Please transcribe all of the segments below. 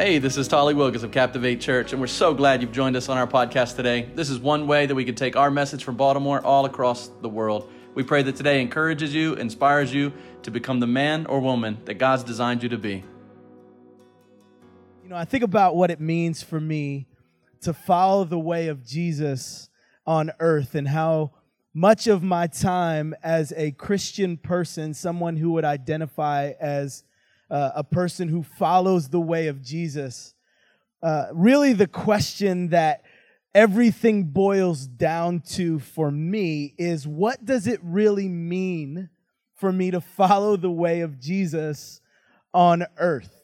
Hey, this is Tolly Wilkes of Captivate Church, and we're so glad you've joined us on our podcast today. This is one way that we can take our message from Baltimore all across the world. We pray that today encourages you, inspires you to become the man or woman that God's designed you to be. You know, I think about what it means for me to follow the way of Jesus on earth and how much of my time as a Christian person, someone who would identify as uh, a person who follows the way of Jesus, uh, really the question that everything boils down to for me is what does it really mean for me to follow the way of Jesus on earth?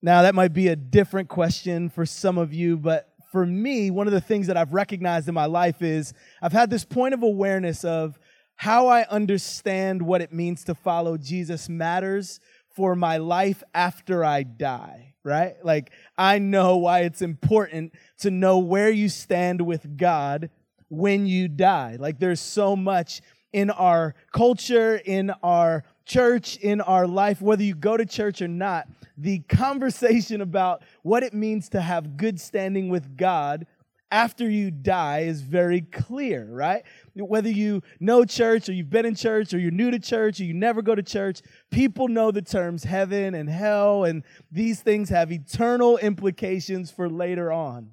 Now, that might be a different question for some of you, but for me, one of the things that I've recognized in my life is I've had this point of awareness of how I understand what it means to follow Jesus matters for my life after I die, right? Like, I know why it's important to know where you stand with God when you die. Like, there's so much in our culture, in our church, in our life, whether you go to church or not, the conversation about what it means to have good standing with God after you die is very clear, right? Whether you know church or you've been in church or you're new to church or you never go to church, people know the terms heaven and hell, and these things have eternal implications for later on.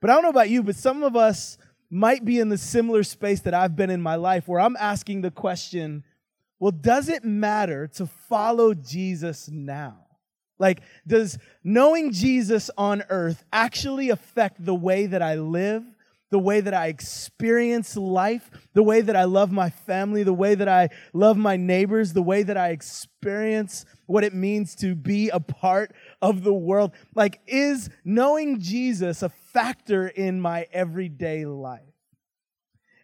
But I don't know about you, but some of us might be in the similar space that I've been in my life where I'm asking the question well, does it matter to follow Jesus now? Like, does knowing Jesus on earth actually affect the way that I live, the way that I experience life, the way that I love my family, the way that I love my neighbors, the way that I experience what it means to be a part of the world? Like, is knowing Jesus a factor in my everyday life?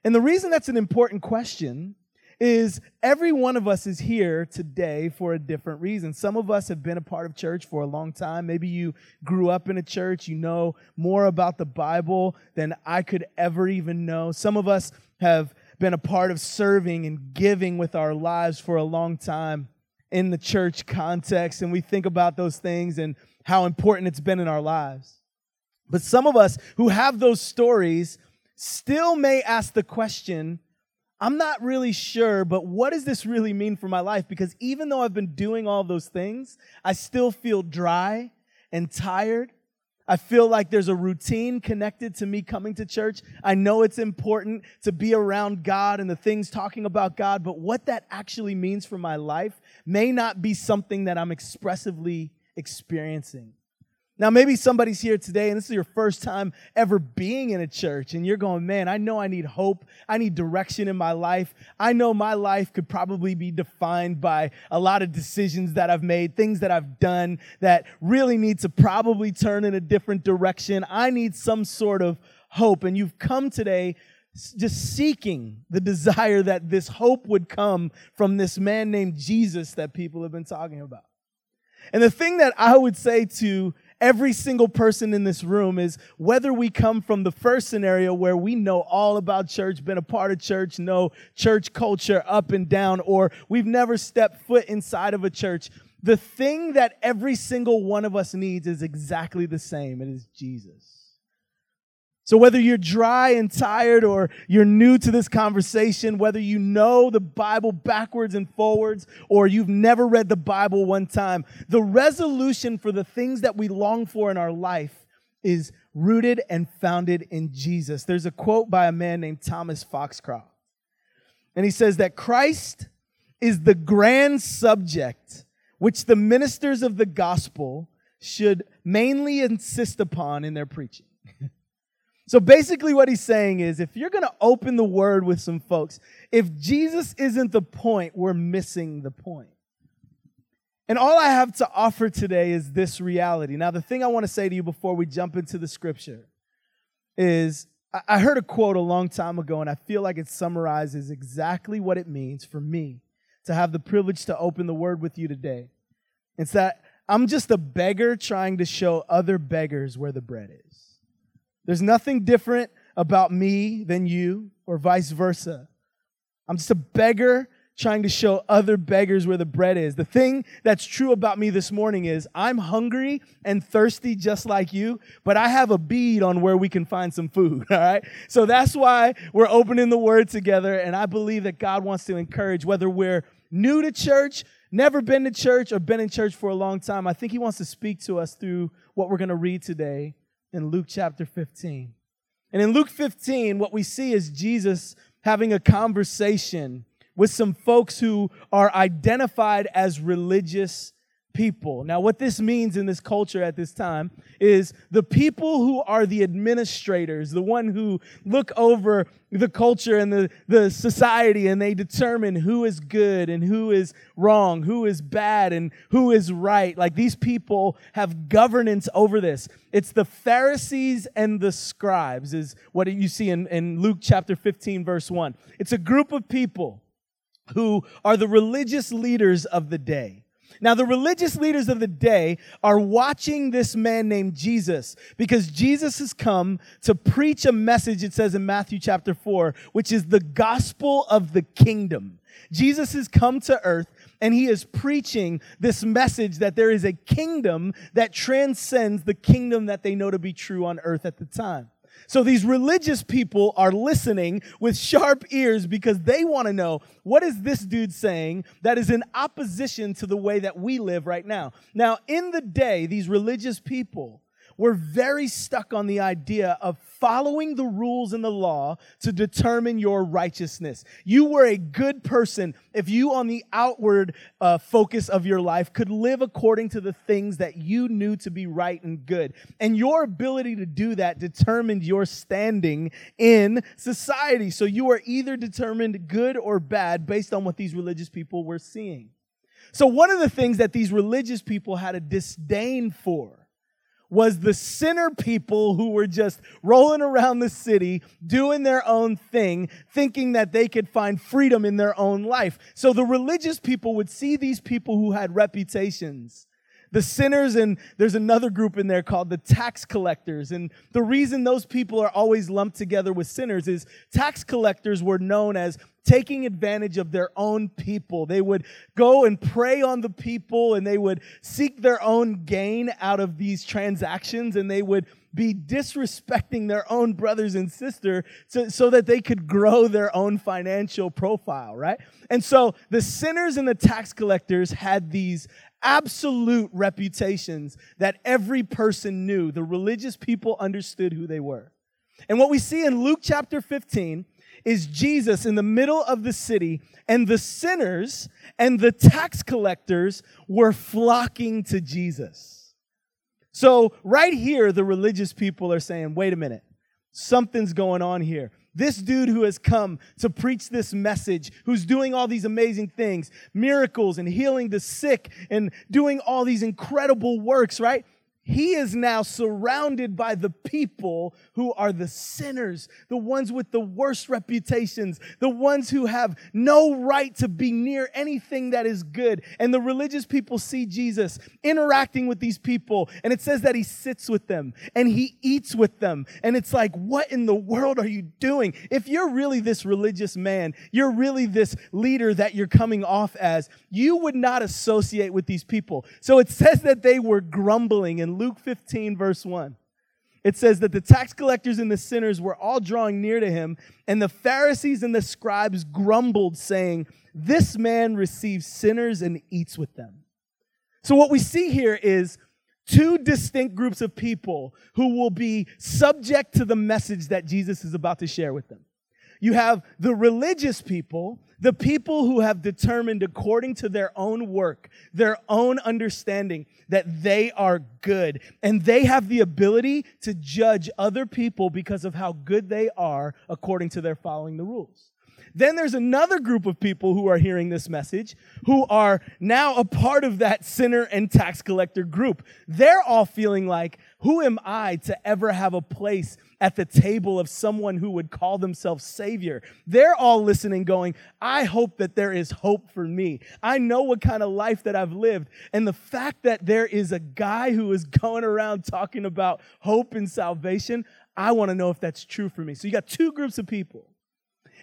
And the reason that's an important question is every one of us is here today for a different reason. Some of us have been a part of church for a long time. Maybe you grew up in a church, you know more about the Bible than I could ever even know. Some of us have been a part of serving and giving with our lives for a long time in the church context, and we think about those things and how important it's been in our lives. But some of us who have those stories still may ask the question, I'm not really sure, but what does this really mean for my life? Because even though I've been doing all those things, I still feel dry and tired. I feel like there's a routine connected to me coming to church. I know it's important to be around God and the things talking about God, but what that actually means for my life may not be something that I'm expressively experiencing. Now, maybe somebody's here today and this is your first time ever being in a church, and you're going, Man, I know I need hope. I need direction in my life. I know my life could probably be defined by a lot of decisions that I've made, things that I've done that really need to probably turn in a different direction. I need some sort of hope. And you've come today just seeking the desire that this hope would come from this man named Jesus that people have been talking about. And the thing that I would say to every single person in this room is whether we come from the first scenario where we know all about church, been a part of church, know church culture up and down, or we've never stepped foot inside of a church. The thing that every single one of us needs is exactly the same. It is Jesus. So, whether you're dry and tired or you're new to this conversation, whether you know the Bible backwards and forwards or you've never read the Bible one time, the resolution for the things that we long for in our life is rooted and founded in Jesus. There's a quote by a man named Thomas Foxcroft, and he says that Christ is the grand subject which the ministers of the gospel should mainly insist upon in their preaching. So basically, what he's saying is if you're going to open the word with some folks, if Jesus isn't the point, we're missing the point. And all I have to offer today is this reality. Now, the thing I want to say to you before we jump into the scripture is I heard a quote a long time ago, and I feel like it summarizes exactly what it means for me to have the privilege to open the word with you today. It's that I'm just a beggar trying to show other beggars where the bread is. There's nothing different about me than you, or vice versa. I'm just a beggar trying to show other beggars where the bread is. The thing that's true about me this morning is I'm hungry and thirsty just like you, but I have a bead on where we can find some food, all right? So that's why we're opening the word together, and I believe that God wants to encourage whether we're new to church, never been to church, or been in church for a long time. I think He wants to speak to us through what we're going to read today in Luke chapter 15. And in Luke 15, what we see is Jesus having a conversation with some folks who are identified as religious people. Now, what this means in this culture at this time is the people who are the administrators, the one who look over the culture and the, the society and they determine who is good and who is wrong, who is bad and who is right. Like these people have governance over this. It's the Pharisees and the scribes, is what you see in, in Luke chapter 15, verse 1. It's a group of people who are the religious leaders of the day. Now, the religious leaders of the day are watching this man named Jesus because Jesus has come to preach a message, it says in Matthew chapter 4, which is the gospel of the kingdom. Jesus has come to earth and he is preaching this message that there is a kingdom that transcends the kingdom that they know to be true on earth at the time. So these religious people are listening with sharp ears because they want to know what is this dude saying that is in opposition to the way that we live right now. Now, in the day, these religious people were very stuck on the idea of following the rules and the law to determine your righteousness. You were a good person if you, on the outward uh, focus of your life, could live according to the things that you knew to be right and good. And your ability to do that determined your standing in society. So you were either determined good or bad based on what these religious people were seeing. So, one of the things that these religious people had a disdain for was the sinner people who were just rolling around the city doing their own thing, thinking that they could find freedom in their own life. So the religious people would see these people who had reputations the sinners, and there's another group in there called the tax collectors. And the reason those people are always lumped together with sinners is tax collectors were known as taking advantage of their own people. They would go and prey on the people and they would seek their own gain out of these transactions and they would be disrespecting their own brothers and sister so, so that they could grow their own financial profile, right? And so the sinners and the tax collectors had these absolute reputations that every person knew. The religious people understood who they were. And what we see in Luke chapter 15 is Jesus in the middle of the city, and the sinners and the tax collectors were flocking to Jesus. So, right here, the religious people are saying, wait a minute, something's going on here. This dude who has come to preach this message, who's doing all these amazing things, miracles and healing the sick and doing all these incredible works, right? He is now surrounded by the people who are the sinners, the ones with the worst reputations, the ones who have no right to be near anything that is good. And the religious people see Jesus interacting with these people, and it says that he sits with them and he eats with them. And it's like, what in the world are you doing? If you're really this religious man, you're really this leader that you're coming off as, you would not associate with these people. So it says that they were grumbling and Luke 15, verse 1. It says that the tax collectors and the sinners were all drawing near to him, and the Pharisees and the scribes grumbled, saying, This man receives sinners and eats with them. So, what we see here is two distinct groups of people who will be subject to the message that Jesus is about to share with them. You have the religious people, the people who have determined according to their own work, their own understanding, that they are good. And they have the ability to judge other people because of how good they are according to their following the rules. Then there's another group of people who are hearing this message who are now a part of that sinner and tax collector group. They're all feeling like, who am I to ever have a place at the table of someone who would call themselves Savior? They're all listening, going, I hope that there is hope for me. I know what kind of life that I've lived. And the fact that there is a guy who is going around talking about hope and salvation, I want to know if that's true for me. So you got two groups of people.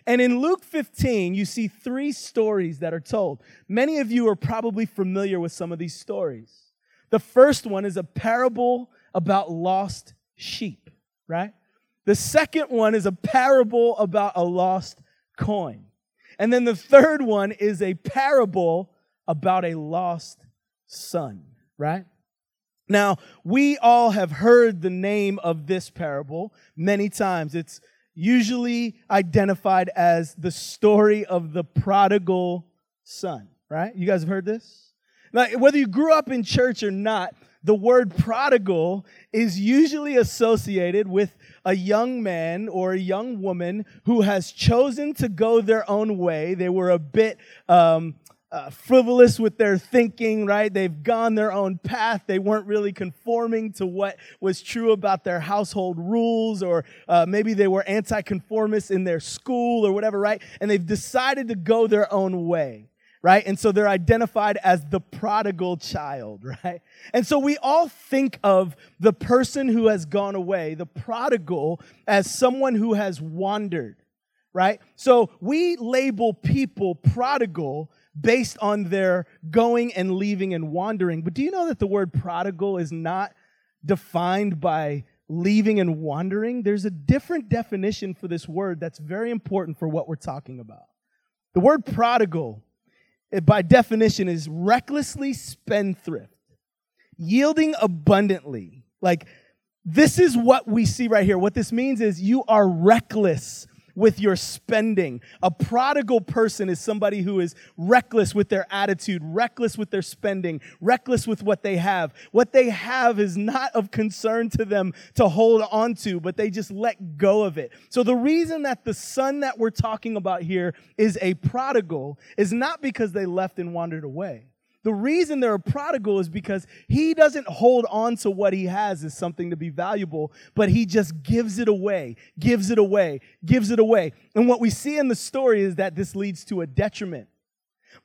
And in Luke 15, you see three stories that are told. Many of you are probably familiar with some of these stories. The first one is a parable about lost sheep, right? The second one is a parable about a lost coin. And then the third one is a parable about a lost son, right? Now, we all have heard the name of this parable many times. It's usually identified as the story of the prodigal son, right? You guys have heard this? Now, whether you grew up in church or not, the word prodigal is usually associated with a young man or a young woman who has chosen to go their own way. They were a bit um, uh, frivolous with their thinking, right? They've gone their own path. They weren't really conforming to what was true about their household rules, or uh, maybe they were anti conformists in their school or whatever, right? And they've decided to go their own way, right? And so they're identified as the prodigal child, right? And so we all think of the person who has gone away, the prodigal, as someone who has wandered, right? So we label people prodigal based on their going and leaving and wandering. But do you know that the word prodigal is not defined by leaving and wandering? There's a different definition for this word that's very important for what we're talking about. The word prodigal, by definition, is recklessly spendthrift, yielding abundantly. Like, this is what we see right here. What this means is you are reckless with your spending. A prodigal person is somebody who is reckless with their attitude, reckless with their spending, reckless with what they have. What they have is not of concern to them to hold on to, but they just let go of it. So the reason that the son that we're talking about here is a prodigal is not because they left and wandered away. The reason they're a prodigal is because he doesn't hold on to what he has as something to be valuable, but he just gives it away, gives it away, gives it away. And what we see in the story is that this leads to a detriment.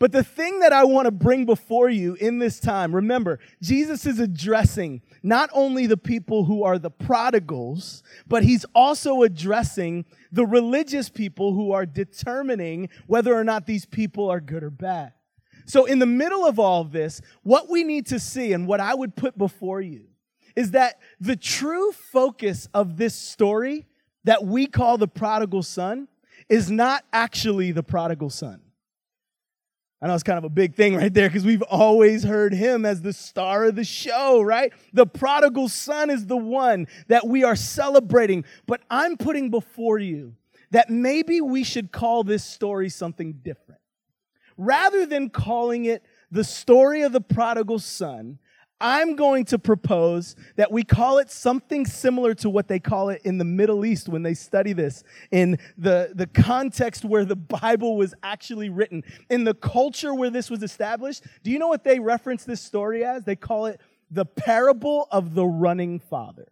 But the thing that I want to bring before you in this time, remember, Jesus is addressing not only the people who are the prodigals, but he's also addressing the religious people who are determining whether or not these people are good or bad. So, in the middle of all this, what we need to see and what I would put before you is that the true focus of this story that we call the prodigal son is not actually the prodigal son. I know it's kind of a big thing right there because we've always heard him as the star of the show, right? The prodigal son is the one that we are celebrating. But I'm putting before you that maybe we should call this story something different rather than calling it the story of the prodigal son, I'm going to propose that we call it something similar to what they call it in the Middle East when they study this, in the, the context where the Bible was actually written, in the culture where this was established. Do you know what they reference this story as? They call it the parable of the running father.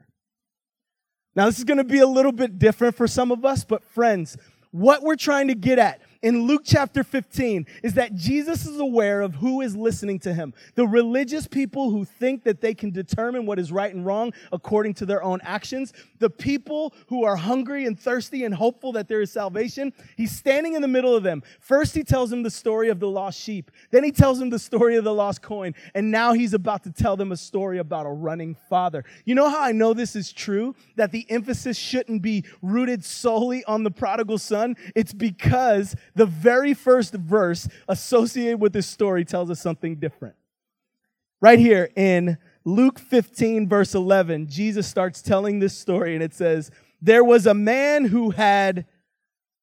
Now, this is going to be a little bit different for some of us, but friends, what we're trying to get at in Luke chapter 15 is that Jesus is aware of who is listening to him. The religious people who think that they can determine what is right and wrong according to their own actions. The people who are hungry and thirsty and hopeful that there is salvation. He's standing in the middle of them. First, he tells them the story of the lost sheep. Then he tells them the story of the lost coin. And now he's about to tell them a story about a running father. You know how I know this is true? That the emphasis shouldn't be rooted solely on the prodigal son? It's because the very first verse associated with this story tells us something different. Right here in Luke 15, verse 11, Jesus starts telling this story, and it says, There was a man who had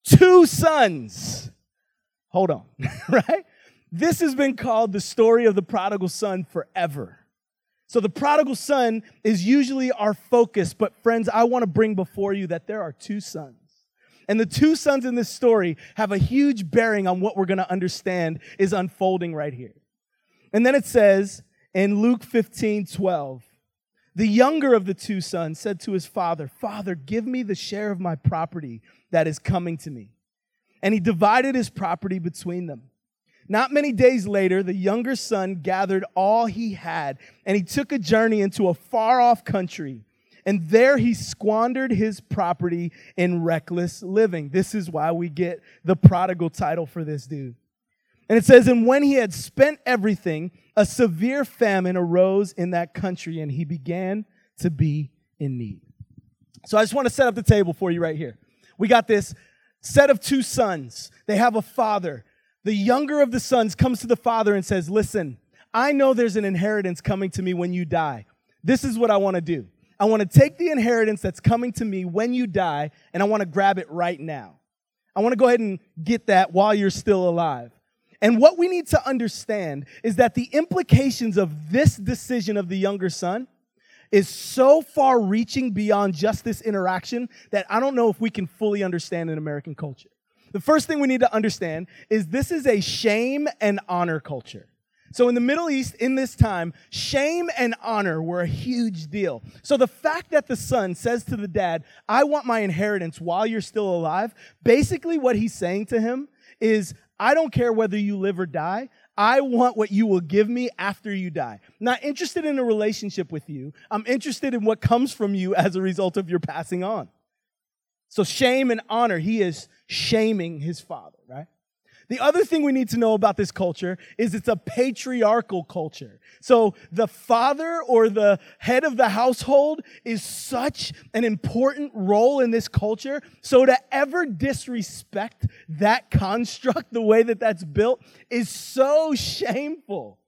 two sons. Hold on, right? This has been called the story of the prodigal son forever. So the prodigal son is usually our focus, but friends, I want to bring before you that there are two sons. And the two sons in this story have a huge bearing on what we're going to understand is unfolding right here. And then it says in Luke 15 12, the younger of the two sons said to his father, Father, give me the share of my property that is coming to me. And he divided his property between them. Not many days later, the younger son gathered all he had and he took a journey into a far off country And there he squandered his property in reckless living. This is why we get the prodigal title for this dude. And it says, And when he had spent everything, a severe famine arose in that country, and he began to be in need. So I just want to set up the table for you right here. We got this set of two sons. They have a father. The younger of the sons comes to the father and says, Listen, I know there's an inheritance coming to me when you die. This is what I want to do. I want to take the inheritance that's coming to me when you die, and I want to grab it right now. I want to go ahead and get that while you're still alive. And what we need to understand is that the implications of this decision of the younger son is so far reaching beyond just this interaction that I don't know if we can fully understand in American culture. The first thing we need to understand is this is a shame and honor culture. So in the Middle East, in this time, shame and honor were a huge deal. So the fact that the son says to the dad, I want my inheritance while you're still alive, basically what he's saying to him is, I don't care whether you live or die. I want what you will give me after you die. Not interested in a relationship with you. I'm interested in what comes from you as a result of your passing on. So, shame and honor, he is shaming his father? The other thing we need to know about this culture is it's a patriarchal culture. So the father or the head of the household is such an important role in this culture. So to ever disrespect that construct, the way that that's built, is so shameful.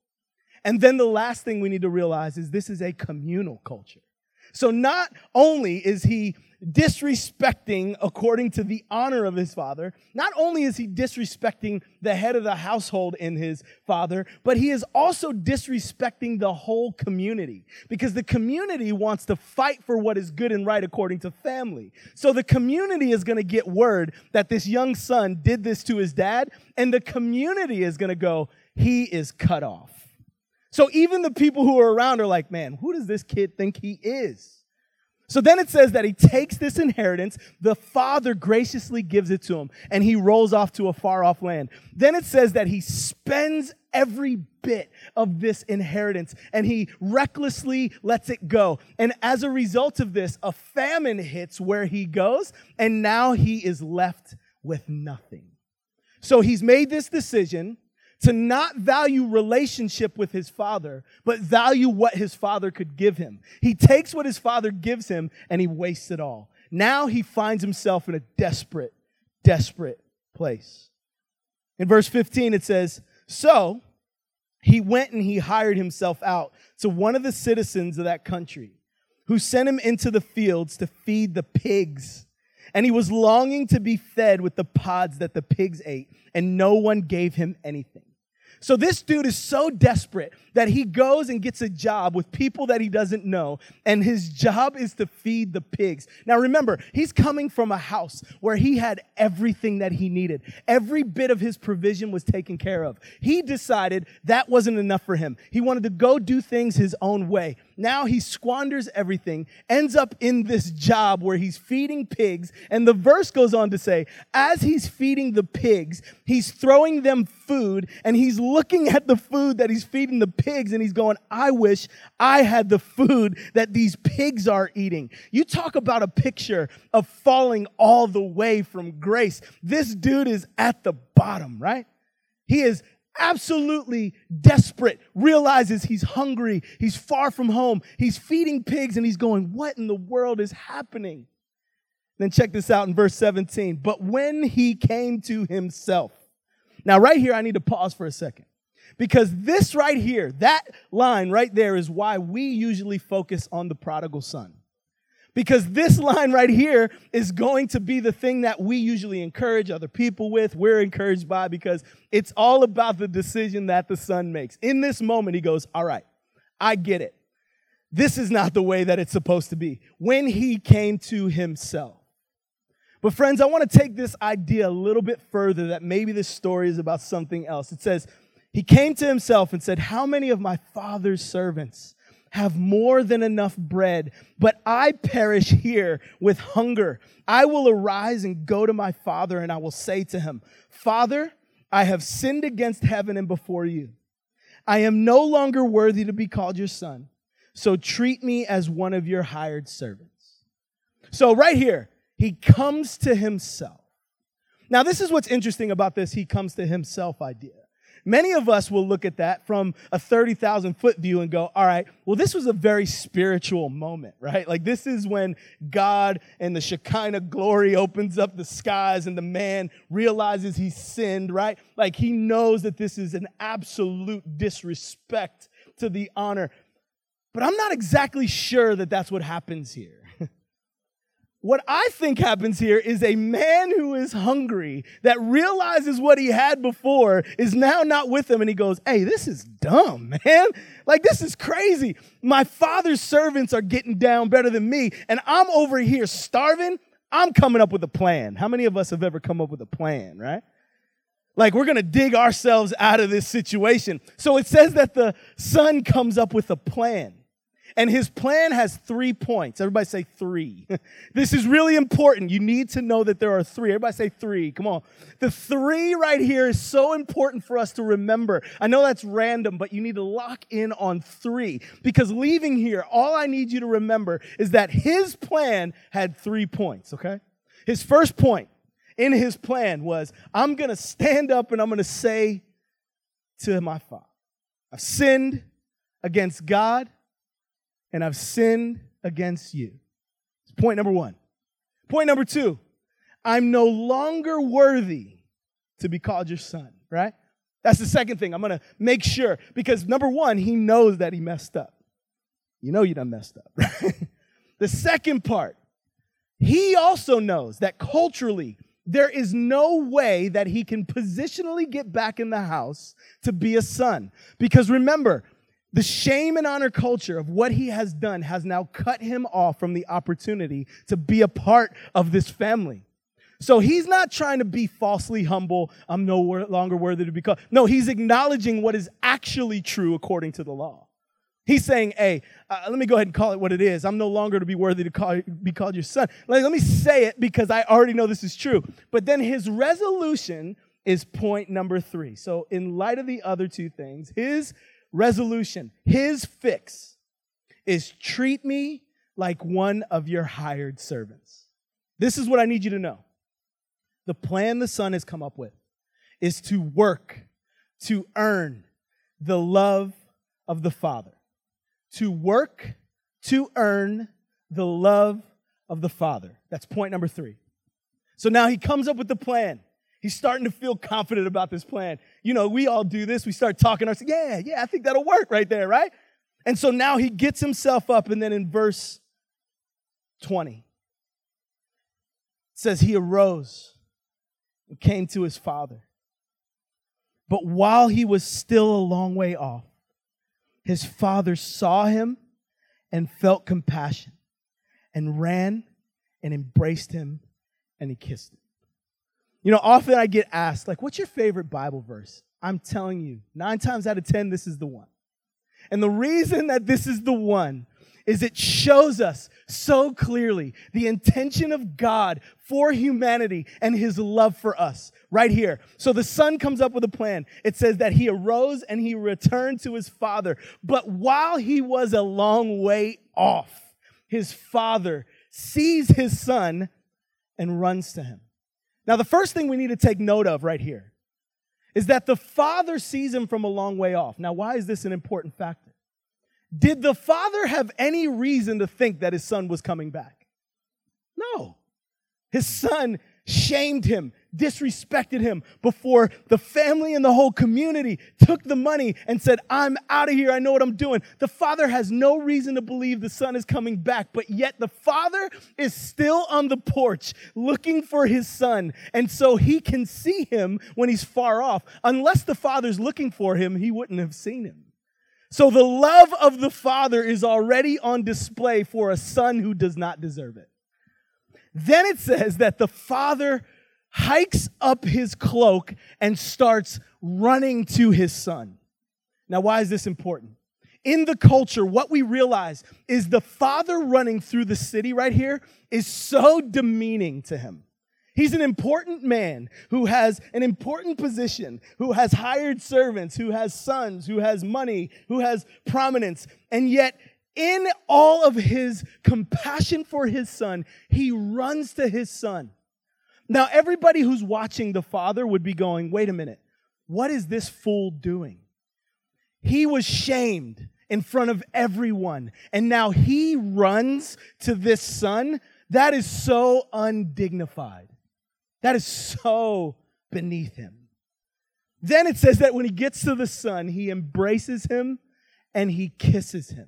And then the last thing we need to realize is this is a communal culture. So not only is he disrespecting according to the honor of his father. Not only is he disrespecting the head of the household in his father, but he is also disrespecting the whole community because the community wants to fight for what is good and right according to family. So the community is going to get word that this young son did this to his dad, and the community is going to go, he is cut off. So even the people who are around are like, man, who does this kid think he is? So then it says that he takes this inheritance, the father graciously gives it to him, and he rolls off to a far off land. Then it says that he spends every bit of this inheritance and he recklessly lets it go. And as a result of this, a famine hits where he goes, and now he is left with nothing. So he's made this decision to not value relationship with his father, but value what his father could give him. He takes what his father gives him and he wastes it all. Now he finds himself in a desperate, desperate place. In verse 15, it says, So he went and he hired himself out to one of the citizens of that country who sent him into the fields to feed the pigs. And he was longing to be fed with the pods that the pigs ate, and no one gave him anything. So this dude is so desperate that he goes and gets a job with people that he doesn't know, and his job is to feed the pigs. Now remember, he's coming from a house where he had everything that he needed. Every bit of his provision was taken care of. He decided that wasn't enough for him. He wanted to go do things his own way. Now he squanders everything, ends up in this job where he's feeding pigs. And the verse goes on to say, as he's feeding the pigs, he's throwing them food and he's looking at the food that he's feeding the pigs and he's going, I wish I had the food that these pigs are eating. You talk about a picture of falling all the way from grace. This dude is at the bottom, right? He is absolutely desperate, realizes he's hungry, he's far from home, he's feeding pigs, and he's going, What in the world is happening? Then check this out in verse 17. But when he came to himself, now, right here, I need to pause for a second because this right here, that line right there, is why we usually focus on the prodigal son. Because this line right here is going to be the thing that we usually encourage other people with, we're encouraged by, because it's all about the decision that the son makes. In this moment, he goes, All right, I get it. This is not the way that it's supposed to be. When he came to himself. But, friends, I want to take this idea a little bit further that maybe this story is about something else. It says, He came to himself and said, How many of my father's servants? Have more than enough bread, but I perish here with hunger. I will arise and go to my father, and I will say to him, Father, I have sinned against heaven and before you. I am no longer worthy to be called your son. So treat me as one of your hired servants. So, right here, he comes to himself. Now, this is what's interesting about this he comes to himself idea. Many of us will look at that from a 30,000 foot view and go, all right, well, this was a very spiritual moment, right? Like, this is when God and the Shekinah glory opens up the skies and the man realizes he's sinned, right? Like, he knows that this is an absolute disrespect to the honor. But I'm not exactly sure that that's what happens here. What I think happens here is a man who is hungry that realizes what he had before is now not with him and he goes, Hey, this is dumb, man. Like, this is crazy. My father's servants are getting down better than me, and I'm over here starving. I'm coming up with a plan. How many of us have ever come up with a plan, right? Like, we're gonna dig ourselves out of this situation. So it says that the son comes up with a plan. And his plan has three points. Everybody say three. this is really important. You need to know that there are three. Everybody say three. Come on. The three right here is so important for us to remember. I know that's random, but you need to lock in on three because leaving here, all I need you to remember is that his plan had three points, okay? His first point in his plan was I'm going to stand up and I'm going to say to my father, I've sinned against God and I've sinned against you. It's point number one. Point number two, I'm no longer worthy to be called your son, right? That's the second thing. I'm to make sure because number one, he knows that he messed up. You know you done messed up, the second part, he also knows that culturally, there is no way that he can positionally get back in the house to be a son. Because remember, the shame and honor culture of what he has done has now cut him off from the opportunity to be a part of this family. So he's not trying to be falsely humble. I'm no longer worthy to be called. No, he's acknowledging what is actually true according to the law. He's saying, hey, uh, let me go ahead and call it what it is. I'm no longer to be worthy to call, be called your son. Like, let me say it because I already know this is true. But then his resolution is point number three. So, in light of the other two things, his resolution, his fix is treat me like one of your hired servants. This is what I need you to know. The plan the Son has come up with is to work, to earn the love of the Father. To work, to earn the love of the Father. That's point number three. So now he comes up with the plan. He's starting to feel confident about this plan. You know, we all do this. We start talking ourselves, yeah, yeah, I think that'll work right there, right? And so now he gets himself up, and then in verse 20, it says, He arose and came to his father. But while he was still a long way off, his father saw him and felt compassion and ran and embraced him and he kissed him. You know, often I get asked, like, what's your favorite Bible verse? I'm telling you, nine times out of 10, this is the one. And the reason that this is the one is it shows us so clearly the intention of God for humanity and his love for us right here. So the son comes up with a plan. It says that he arose and he returned to his father. But while he was a long way off, his father sees his son and runs to him. Now, the first thing we need to take note of right here is that the father sees him from a long way off. Now, why is this an important factor? Did the father have any reason to think that his son was coming back? No. His son shamed him, disrespected him before the family and the whole community took the money and said, I'm out of here. I know what I'm doing. The father has no reason to believe the son is coming back, but yet the father is still on the porch looking for his son. And so he can see him when he's far off. Unless the father's looking for him, he wouldn't have seen him. So the love of the father is already on display for a son who does not deserve it. Then it says that the father hikes up his cloak and starts running to his son. Now, why is this important? In the culture, what we realize is the father running through the city right here is so demeaning to him. He's an important man who has an important position, who has hired servants, who has sons, who has money, who has prominence. And yet, in all of his compassion for his son, he runs to his son. Now, everybody who's watching the father would be going, wait a minute, what is this fool doing? He was shamed in front of everyone, and now he runs to this son. That is so undignified. That is so beneath him. Then it says that when he gets to the son, he embraces him and he kisses him.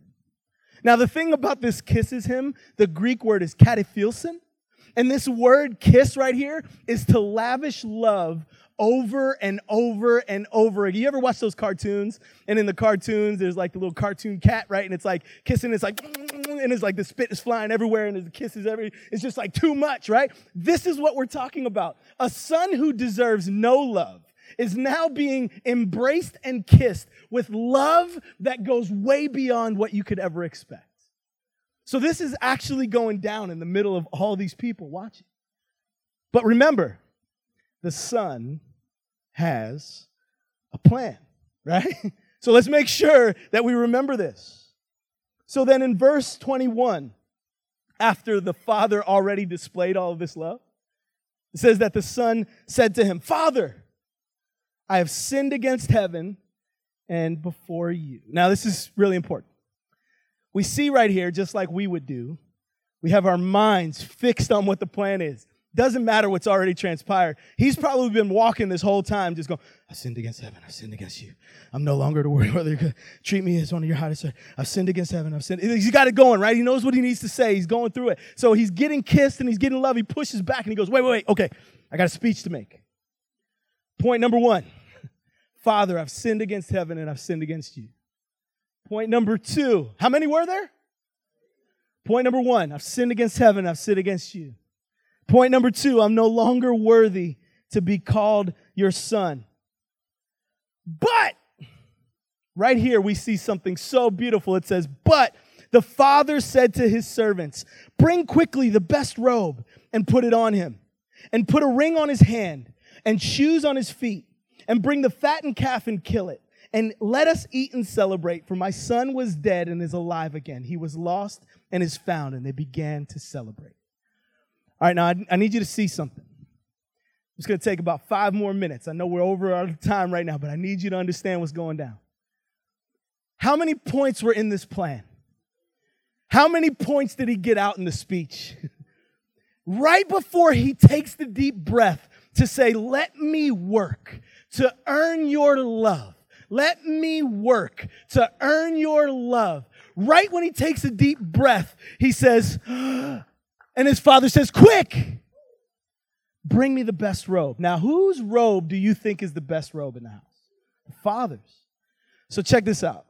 Now, the thing about this kisses him, the Greek word is kataphilsin. And this word kiss right here is to lavish love over and over and over. You ever watch those cartoons? And in the cartoons, there's like the little cartoon cat, right? And it's like kissing, it's like, and it's like the spit is flying everywhere and the kisses every, it's just like too much, right? This is what we're talking about. A son who deserves no love is now being embraced and kissed with love that goes way beyond what you could ever expect. So, this is actually going down in the middle of all these people watching. But remember, the Son has a plan, right? So, let's make sure that we remember this. So, then in verse 21, after the Father already displayed all of this love, it says that the Son said to him, Father, I have sinned against heaven and before you. Now, this is really important. We see right here, just like we would do, we have our minds fixed on what the plan is. Doesn't matter what's already transpired. He's probably been walking this whole time, just going, I sinned against heaven. I sinned against you. I'm no longer to worry whether you're going to treat me as one of your hottest. I've sinned against heaven. I've sinned. He's got it going, right? He knows what he needs to say. He's going through it. So he's getting kissed and he's getting love. He pushes back and he goes, wait, wait, wait. Okay, I got a speech to make. Point number one Father, I've sinned against heaven and I've sinned against you. Point number two. How many were there? Point number one, I've sinned against heaven, I've sinned against you. Point number two, I'm no longer worthy to be called your son. But, right here, we see something so beautiful. It says, But the father said to his servants, Bring quickly the best robe and put it on him, and put a ring on his hand and shoes on his feet and bring the fattened calf and kill it. And let us eat and celebrate, for my son was dead and is alive again. He was lost and is found. And they began to celebrate. All right, now I, I need you to see something. It's going to take about five more minutes. I know we're over our time right now, but I need you to understand what's going down. How many points were in this plan? How many points did he get out in the speech? right before he takes the deep breath to say, Let me work to earn your love. Let me work to earn your love. Right when he takes a deep breath, he says, and his father says, Quick, bring me the best robe. Now, whose robe do you think is the best robe in the house? The father's. So, check this out.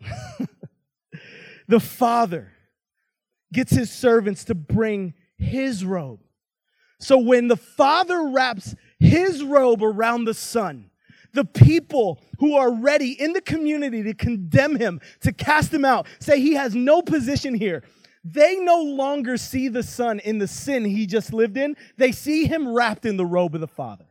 the father gets his servants to bring his robe. So, when the father wraps his robe around the son, the people who are ready in the community to condemn him, to cast him out, say he has no position here. They no longer see the son in the sin he just lived in. They see him wrapped in the robe of the Father.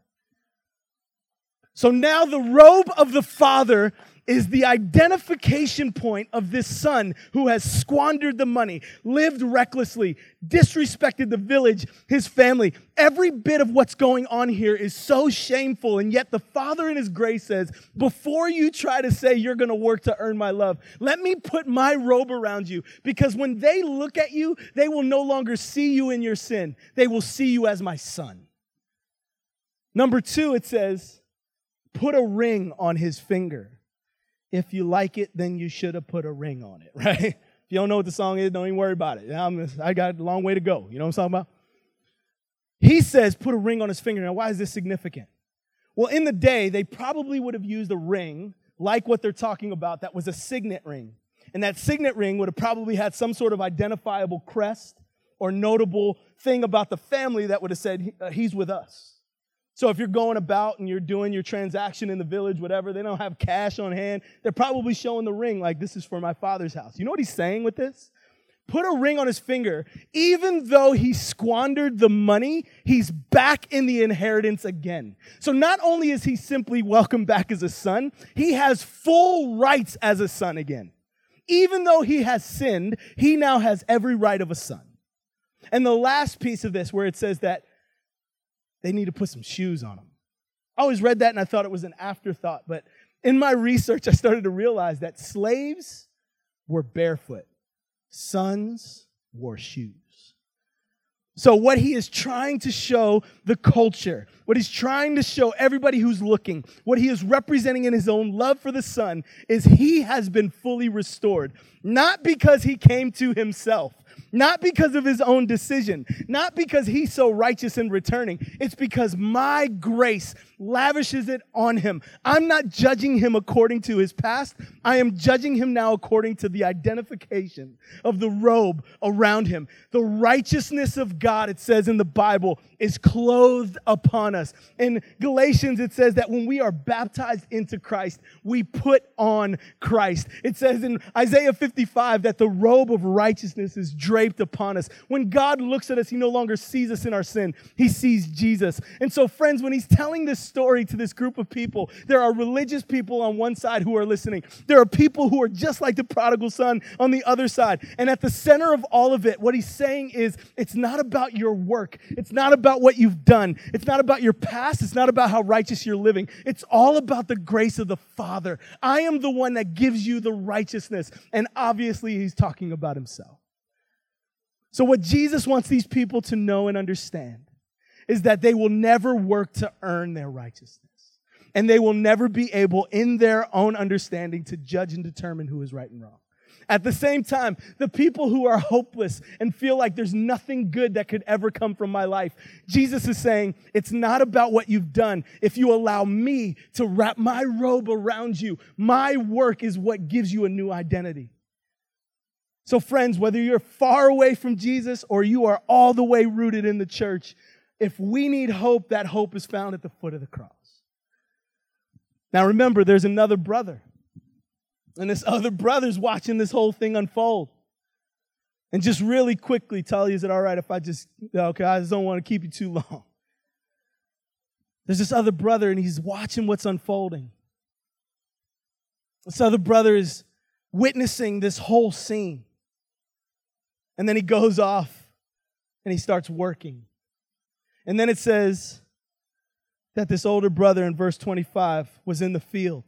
So now the robe of the Father is the identification point of this son who has squandered the money, lived recklessly, disrespected the village, his family. Every bit of what's going on here is so shameful. And yet the father in his grace says, before you try to say you're going to work to earn my love, let me put my robe around you. Because when they look at you, they will no longer see you in your sin. They will see you as my son. Number two, it says, put a ring on his finger if you like it, then you should have put a ring on it, right? if you don't know what the song is, don't even worry about it. I'm, I got a long way to go. You know what I'm talking about? He says, put a ring on his finger. Now, why is this significant? Well, in the day, they probably would have used a ring like what they're talking about that was a signet ring. And that signet ring would have probably had some sort of identifiable crest or notable thing about the family that would have said, uh, He's with us. So if you're going about and you're doing your transaction in the village, whatever, they don't have cash on hand. They're probably showing the ring like this is for my father's house. You know what he's saying with this? Put a ring on his finger. Even though he squandered the money, he's back in the inheritance again. So not only is he simply welcomed back as a son, he has full rights as a son again. even though he has sinned, he now has every right of a son. And the last piece of this, where it says that they need to put some shoes on them. I always read that and I thought it was an afterthought, but in my research, I started to realize that slaves were barefoot, sons wore shoes. So, what he is trying to show the culture, what he's trying to show everybody who's looking, what he is representing in his own love for the Son, is he has been fully restored. Not because he came to himself, not because of his own decision, not because he's so righteous in returning. It's because my grace lavishes it on him. I'm not judging him according to his past. I am judging him now according to the identification of the robe around him. The righteousness of God, it says in the Bible, is clothed upon us. In Galatians, it says that when we are baptized into Christ, we put on Christ. It says in Isaiah 55 that the robe of righteousness is draped upon us. When God looks at us, he no longer sees us in our sin, he sees Jesus. And so, friends, when he's telling this story to this group of people. There are religious people on one side who are listening. There are people who are just like the prodigal son on the other side. And at the center of all of it, what he's saying is it's not about your work. It's not about what you've done. It's not about your past. It's not about how righteous you're living. It's all about the grace of the Father. I am the one that gives you the righteousness. And obviously, he's talking about himself. So, what Jesus wants these people to know and understand is that they will never work to earn their righteousness. And they will never be able, in their own understanding, to judge and determine who is right and wrong. At the same time, the people who are hopeless and feel like there's nothing good that could ever come from my life, Jesus is saying, it's not about what you've done. If you allow me to wrap my robe around you, my work is what gives you a new identity. So, friends, whether you're far away from Jesus or you are all the way rooted in the church, if we need hope, that hope is found at the foot of the cross. Now remember, there's another brother. And this other brother's watching this whole thing unfold. And just really quickly tell you, is it all right if I just, okay, I just don't want to keep you too long. There's this other brother, and he's watching what's unfolding. This other brother is witnessing this whole scene. And then he goes off and he starts working. And then it says that this older brother in verse 25 was in the field.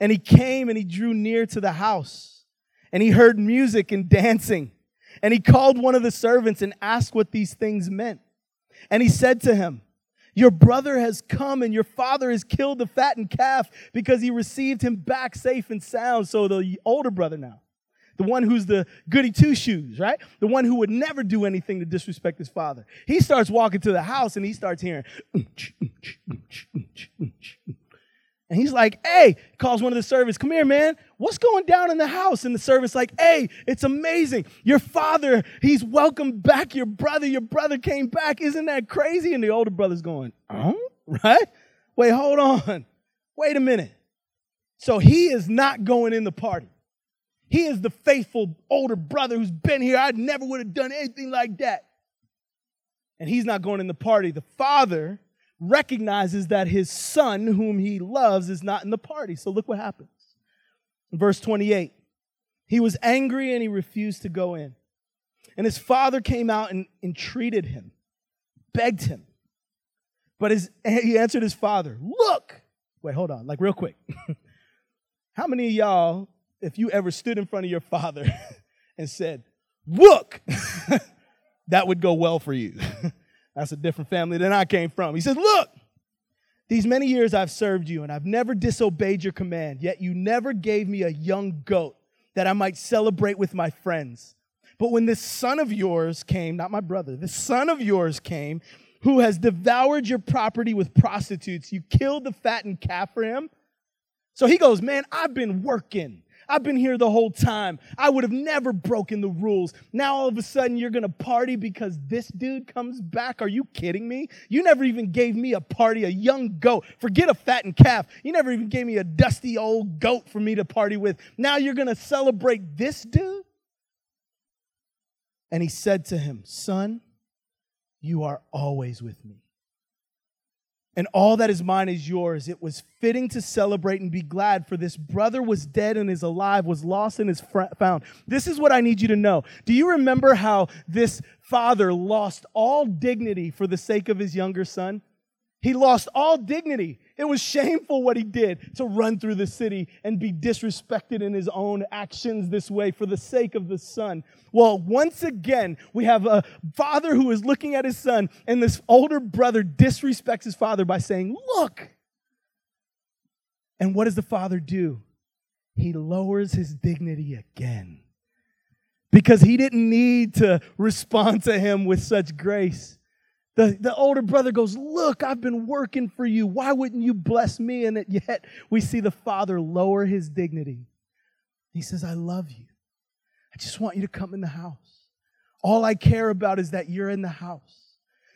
And he came and he drew near to the house. And he heard music and dancing. And he called one of the servants and asked what these things meant. And he said to him, Your brother has come, and your father has killed the fattened calf because he received him back safe and sound. So the older brother now the one who's the goody two shoes, right? The one who would never do anything to disrespect his father. He starts walking to the house and he starts hearing, and he's like, hey, calls one of the servants, come here, man. What's going down in the house? And the servant's like, hey, it's amazing. Your father, he's welcomed back your brother. Your brother came back. Isn't that crazy? And the older brother's going, oh, right? Wait, hold on. Wait a minute. So he is not going in the party. He is the faithful older brother who's been here. I never would have done anything like that. And he's not going in the party. The father recognizes that his son, whom he loves, is not in the party. So look what happens. In verse 28, he was angry and he refused to go in. And his father came out and entreated him, begged him. But his, he answered his father, Look! Wait, hold on, like real quick. How many of y'all if you ever stood in front of your father and said, Look, that would go well for you. That's a different family than I came from. He says, Look, these many years I've served you, and I've never disobeyed your command, yet you never gave me a young goat that I might celebrate with my friends. But when this son of yours came, not my brother, this son of yours came, who has devoured your property with prostitutes, you killed the fattened calf for him. So he goes, Man, I've been working. I've been here the whole time. I would have never broken the rules. Now all of a sudden you're going to party because this dude comes back? Are you kidding me? You never even gave me a party, a young goat. Forget a fattened calf. You never even gave me a dusty old goat for me to party with. Now you're going to celebrate this dude? And he said to him, Son, you are always with me. And all that is mine is yours. It was fitting to celebrate and be glad, for this brother was dead and is alive, was lost and is found. This is what I need you to know. Do you remember how this father lost all dignity for the sake of his younger son? He lost all dignity. It was shameful what he did to run through the city and be disrespected in his own actions this way for the sake of the son. Well, once again, we have a father who is looking at his son, and this older brother disrespects his father by saying, Look. And what does the father do? He lowers his dignity again because he didn't need to respond to him with such grace. The, the older brother goes, Look, I've been working for you. Why wouldn't you bless me? And yet we see the father lower his dignity. He says, I love you. I just want you to come in the house. All I care about is that you're in the house.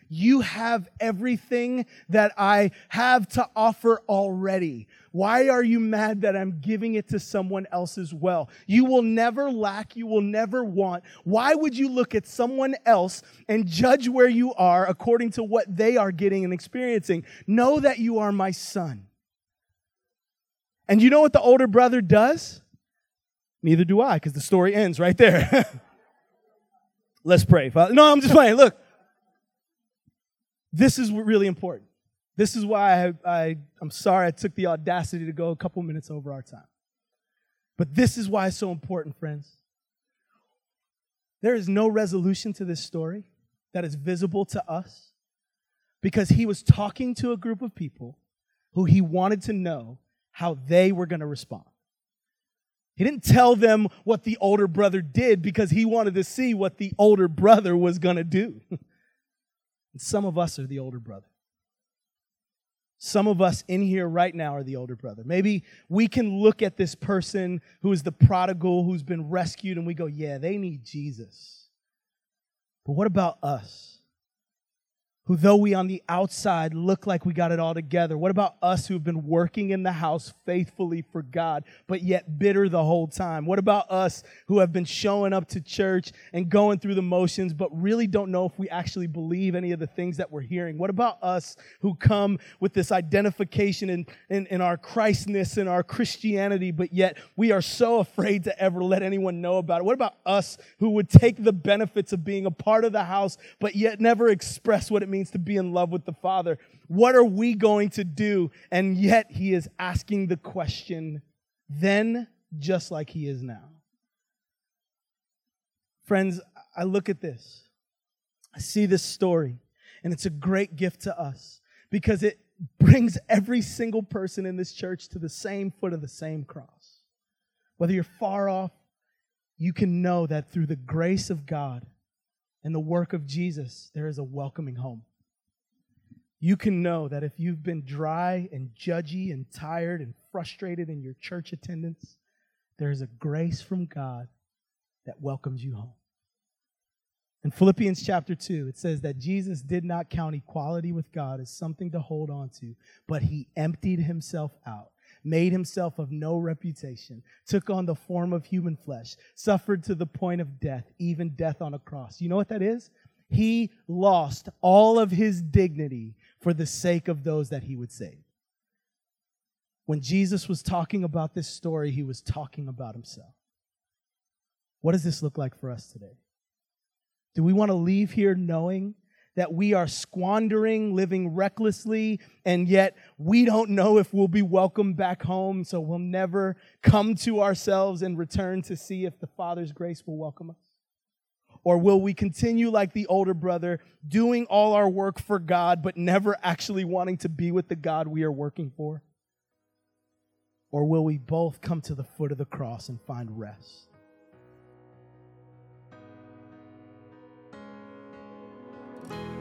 You have everything that I have to offer already. Why are you mad that I'm giving it to someone else as well? You will never lack. You will never want. Why would you look at someone else and judge where you are according to what they are getting and experiencing? Know that you are my son. And you know what the older brother does? Neither do I, because the story ends right there. Let's pray. No, I'm just playing. Look, this is really important. This is why I, I, I'm sorry I took the audacity to go a couple minutes over our time. But this is why it's so important, friends. There is no resolution to this story that is visible to us because he was talking to a group of people who he wanted to know how they were going to respond. He didn't tell them what the older brother did because he wanted to see what the older brother was going to do. And some of us are the older brother. Some of us in here right now are the older brother. Maybe we can look at this person who is the prodigal who's been rescued and we go, yeah, they need Jesus. But what about us? Who, though we on the outside look like we got it all together, what about us who've been working in the house faithfully for God, but yet bitter the whole time? What about us who have been showing up to church and going through the motions, but really don't know if we actually believe any of the things that we're hearing? What about us who come with this identification in, in, in our Christness and our Christianity, but yet we are so afraid to ever let anyone know about it? What about us who would take the benefits of being a part of the house, but yet never express what it means to be in love with the Father. What are we going to do? And yet he is asking the question then, just like he is now. Friends, I look at this. I see this story, and it's a great gift to us because it brings every single person in this church to the same foot of the same cross. Whether you're far off, you can know that through the grace of God and the work of Jesus, there is a welcoming home. You can know that if you've been dry and judgy and tired and frustrated in your church attendance, there is a grace from God that welcomes you home. In Philippians chapter 2, it says that Jesus did not count equality with God as something to hold on to, but he emptied himself out made himself of no reputation, took on the form of human flesh, suffered to the point of death, even death on a cross. You know what that is? He lost all of his dignity for the sake of those that he would save. When Jesus was talking about this story, he was talking about himself. What does this look like for us today? Do we want to leave here knowing that we are squandering, living recklessly, and yet we don't know if we'll be welcomed back home, so we'll never come to ourselves and return to see if the Father's grace will welcome us? Or will we continue like the older brother, doing all our work for God, but never actually wanting to be with the God we are working for? Or will we both come to the foot of the cross and find rest? Bye.